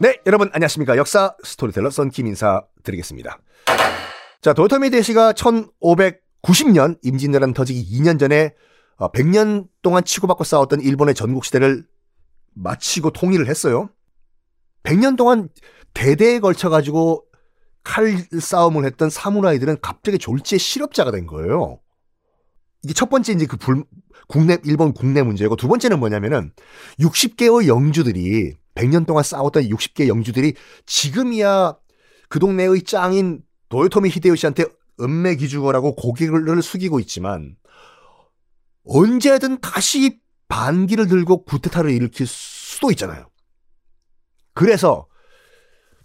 네, 여러분 안녕하십니까. 역사 스토리텔러 썬킴 인사 드리겠습니다. 자, 도요토미 히데요시가 1590년 임진왜란 터지기 2년 전에 100년 어, 동안 치고받고 싸웠던 일본의 전국시대를 마치고 통일을 했어요. 100년 동안 대대에 걸쳐가지고 칼 싸움을 했던 사무라이들은 갑자기 졸지에 실업자가 된 거예요. 이게 첫 번째 이제 그 불, 국내, 일본 국내 문제고 두 번째는 뭐냐면은 60개의 영주들이 100년 동안 싸웠던 60개 영주들이 지금이야 그 동네의 짱인 도요토미 히데요시한테 은매 기주거라고 고개를 숙이고 있지만 언제든 다시 반기를 들고 구테타를 일으킬 수도 있잖아요. 그래서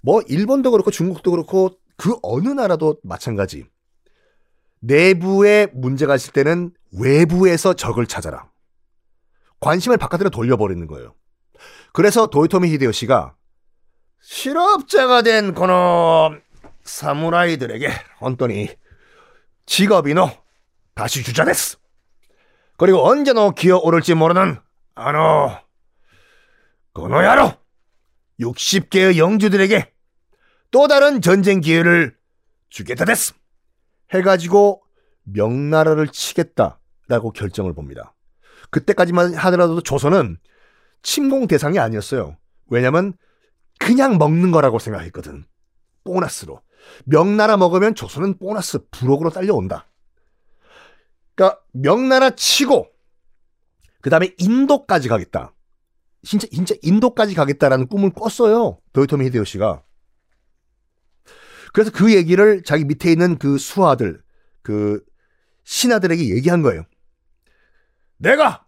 뭐 일본도 그렇고 중국도 그렇고 그 어느 나라도 마찬가지. 내부에 문제가 있을 때는 외부에서 적을 찾아라. 관심을 바깥으로 돌려버리는 거예요. 그래서 도요토미 히데요시가 실업자가 된 그놈 사무라이들에게 언더니 직업이노 다시 주자됐어. 그리고 언제 너 기어오를지 모르는 아노 그노야로 60개의 영주들에게 또 다른 전쟁 기회를 주겠다 됐어. 해가지고 명나라를 치겠다라고 결정을 봅니다. 그때까지만 하더라도 조선은 침공 대상이 아니었어요. 왜냐면 그냥 먹는 거라고 생각했거든. 보너스로. 명나라 먹으면 조선은 보너스 부록으로 딸려온다. 그러니까 명나라 치고 그 다음에 인도까지 가겠다. 진짜 진짜 인도까지 가겠다라는 꿈을 꿨어요. 도요토미 히데요시가. 그래서 그 얘기를 자기 밑에 있는 그 수하들, 그 신하들에게 얘기한 거예요. 내가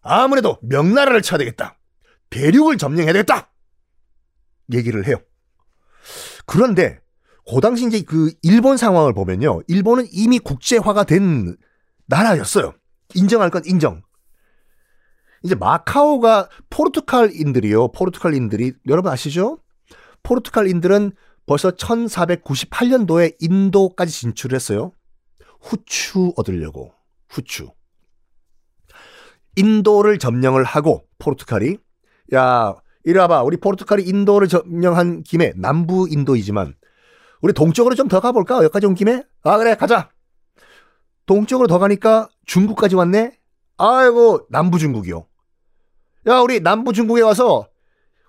아무래도 명나라를 쳐야 되겠다. 대륙을 점령해야 되겠다. 얘기를 해요. 그런데 그 당시 이제 그 일본 상황을 보면요. 일본은 이미 국제화가 된 나라였어요. 인정할 건 인정. 이제 마카오가 포르투갈인들이요. 포르투갈인들이 여러분 아시죠? 포르투갈인들은 벌써 1498년도에 인도까지 진출했어요. 후추 얻으려고. 후추. 인도를 점령을 하고 포르투갈이 야 이리 와봐 우리 포르투갈이 인도를 점령한 김에 남부 인도이지만 우리 동쪽으로 좀 더 가볼까 여기까지 온 김에 아 그래 가자 동쪽으로 더 가니까 중국까지 왔네 아이고 남부 중국이요 야 우리 남부 중국에 와서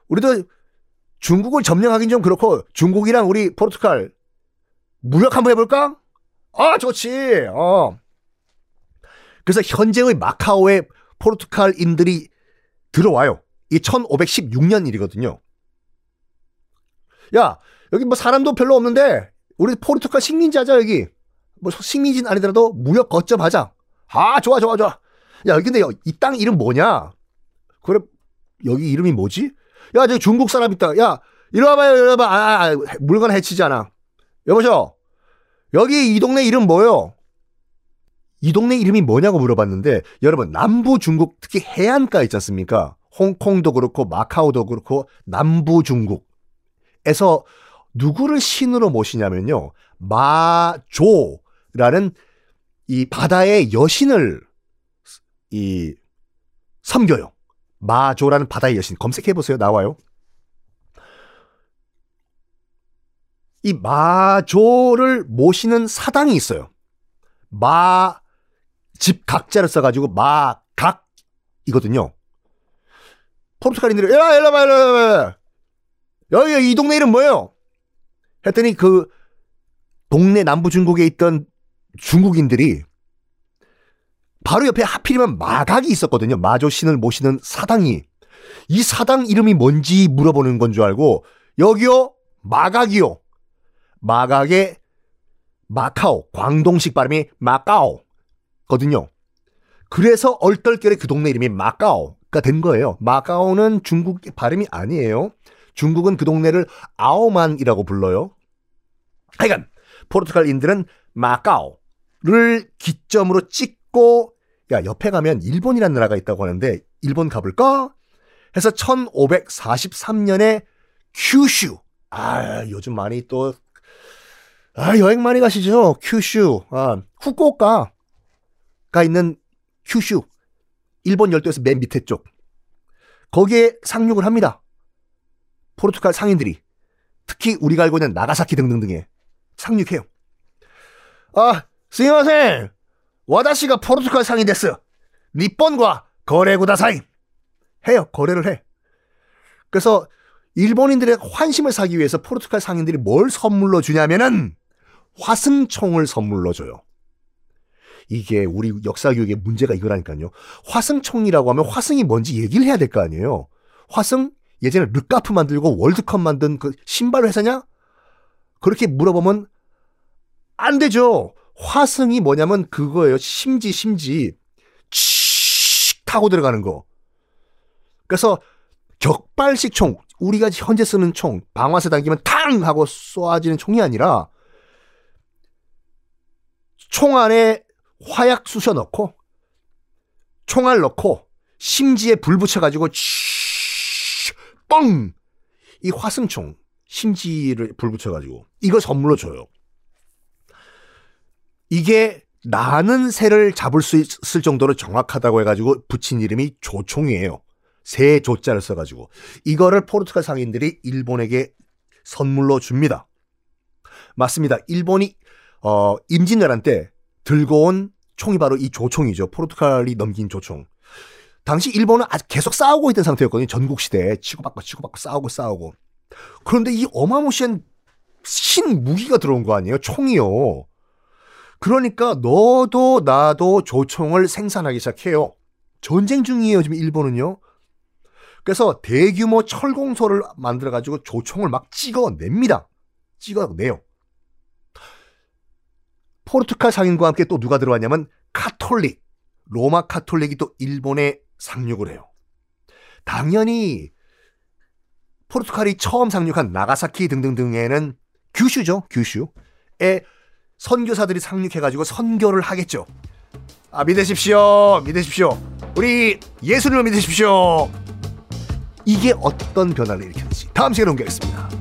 우리도 중국을 점령하긴 좀 그렇고 중국이랑 우리 포르투갈 무역 한번 해볼까? 아 좋지. 어. 그래서 현재의 마카오에 포르투갈인들이 들어와요. 이 1516년 일이거든요. 야 여기 뭐 사람도 별로 없는데 우리 포르투갈 식민지 하자 여기. 뭐 식민지는 아니더라도 무역 거점 하자. 아 좋아 좋아 좋아. 야 근데 이 땅 이름 뭐냐? 그래 여기 이름이 뭐지? 야, 저 중국 사람 있다. 야, 이리 와봐요, 이리 와봐. 아, 아, 물건 해치지 않아. 여보셔, 여기 이 동네 이름 뭐요? 이 동네 이름이 뭐냐고 물어봤는데, 여러분, 남부 중국, 특히 해안가 있지 않습니까? 홍콩도 그렇고, 마카오도 그렇고, 남부 중국에서 누구를 신으로 모시냐면요. 마조라는 이 바다의 여신을 이 섬겨요. 마조라는 바다의 여신 검색해 보세요. 나와요. 이 마조를 모시는 사당이 있어요. 마 집 각자를 써가지고 마각이거든요. 포르투갈인들이 야 일로 와 일로 와 여기 이 동네 이름 뭐예요? 했더니 그 동네 남부 중국에 있던 중국인들이 바로 옆에 하필이면 마각이 있었거든요. 마조 신을 모시는 사당이. 이 사당 이름이 뭔지 물어보는 건 줄 알고 여기요 마각이요. 마각의 마카오 광동식 발음이 마카오 거든요. 그래서 얼떨결에 그 동네 이름이 마카오가 된 거예요. 마카오는 중국 발음이 아니에요. 중국은 그 동네를 아오만이라고 불러요. 하여간 포르투갈인들은 마카오를 기점으로 찍 있고 야 옆에 가면 일본이라는 나라가 있다고 하는데 일본 가볼까? 해서 1543년에 큐슈 아 요즘 많이 또 아, 여행 많이 가시죠? 큐슈, 아, 후쿠오카 가 있는 큐슈, 일본 열도에서 맨 밑에 쪽. 거기에 상륙을 합니다. 포르투갈 상인들이 특히 우리가 알고 있는 나가사키 등등등에 상륙해요. 아, 스미마생! 와다시가 포르투갈 상인 됐어. 니폰과 거래구다사이 해요. 거래를 해. 그래서 일본인들의 환심을 사기 위해서 포르투갈 상인들이 뭘 선물로 주냐면은 화승총을 선물로 줘요. 이게 우리 역사 교육의 문제가 이거라니까요. 화승총이라고 하면 화승이 뭔지 얘기를 해야 될 거 아니에요. 화승 예전에 르카프 만들고 월드컵 만든 그 신발 회사냐? 그렇게 물어보면 안 되죠. 화승이 뭐냐면 그거예요. 심지 심지 칙 타고 들어가는 거. 그래서 격발식 총, 우리가 현재 쓰는 총, 방아쇠 당기면 탕 하고 쏘아지는 총이 아니라 총 안에 화약 쑤셔 넣고 총알 넣고 심지에 불 붙여가지고 뻥! 이 화승총 심지를 불 붙여가지고 이거 선물로 줘요. 이게 나는 새를 잡을 수 있을 정도로 정확하다고 해가지고 붙인 이름이 조총이에요. 새 조자를 써가지고 이거를 포르투갈 상인들이 일본에게 선물로 줍니다. 맞습니다. 일본이 어, 임진왜란 때 들고 온 총이 바로 이 조총이죠. 포르투갈이 넘긴 조총. 당시 일본은 아직 계속 싸우고 있던 상태였거든요. 전국 시대에 치고받고 치고받고 싸우고 싸우고. 그런데 이 어마무시한 신 무기가 들어온 거 아니에요? 총이요. 그러니까 너도 나도 조총을 생산하기 시작해요. 전쟁 중이에요, 지금 일본은요. 그래서 대규모 철공소를 만들어가지고 조총을 막 찍어냅니다. 찍어내요. 포르투갈 상인과 함께 또 누가 들어왔냐면 카톨릭, 로마 카톨릭이 또 일본에 상륙을 해요. 당연히 포르투갈이 처음 상륙한 나가사키 등등등에는 규슈죠, 규슈에 선교사들이 상륙해가지고 선교를 하겠죠. 아, 믿으십시오. 믿으십시오. 우리 예수님을 믿으십시오. 이게 어떤 변화를 일으켰는지 다음 시간에 공개하겠습니다.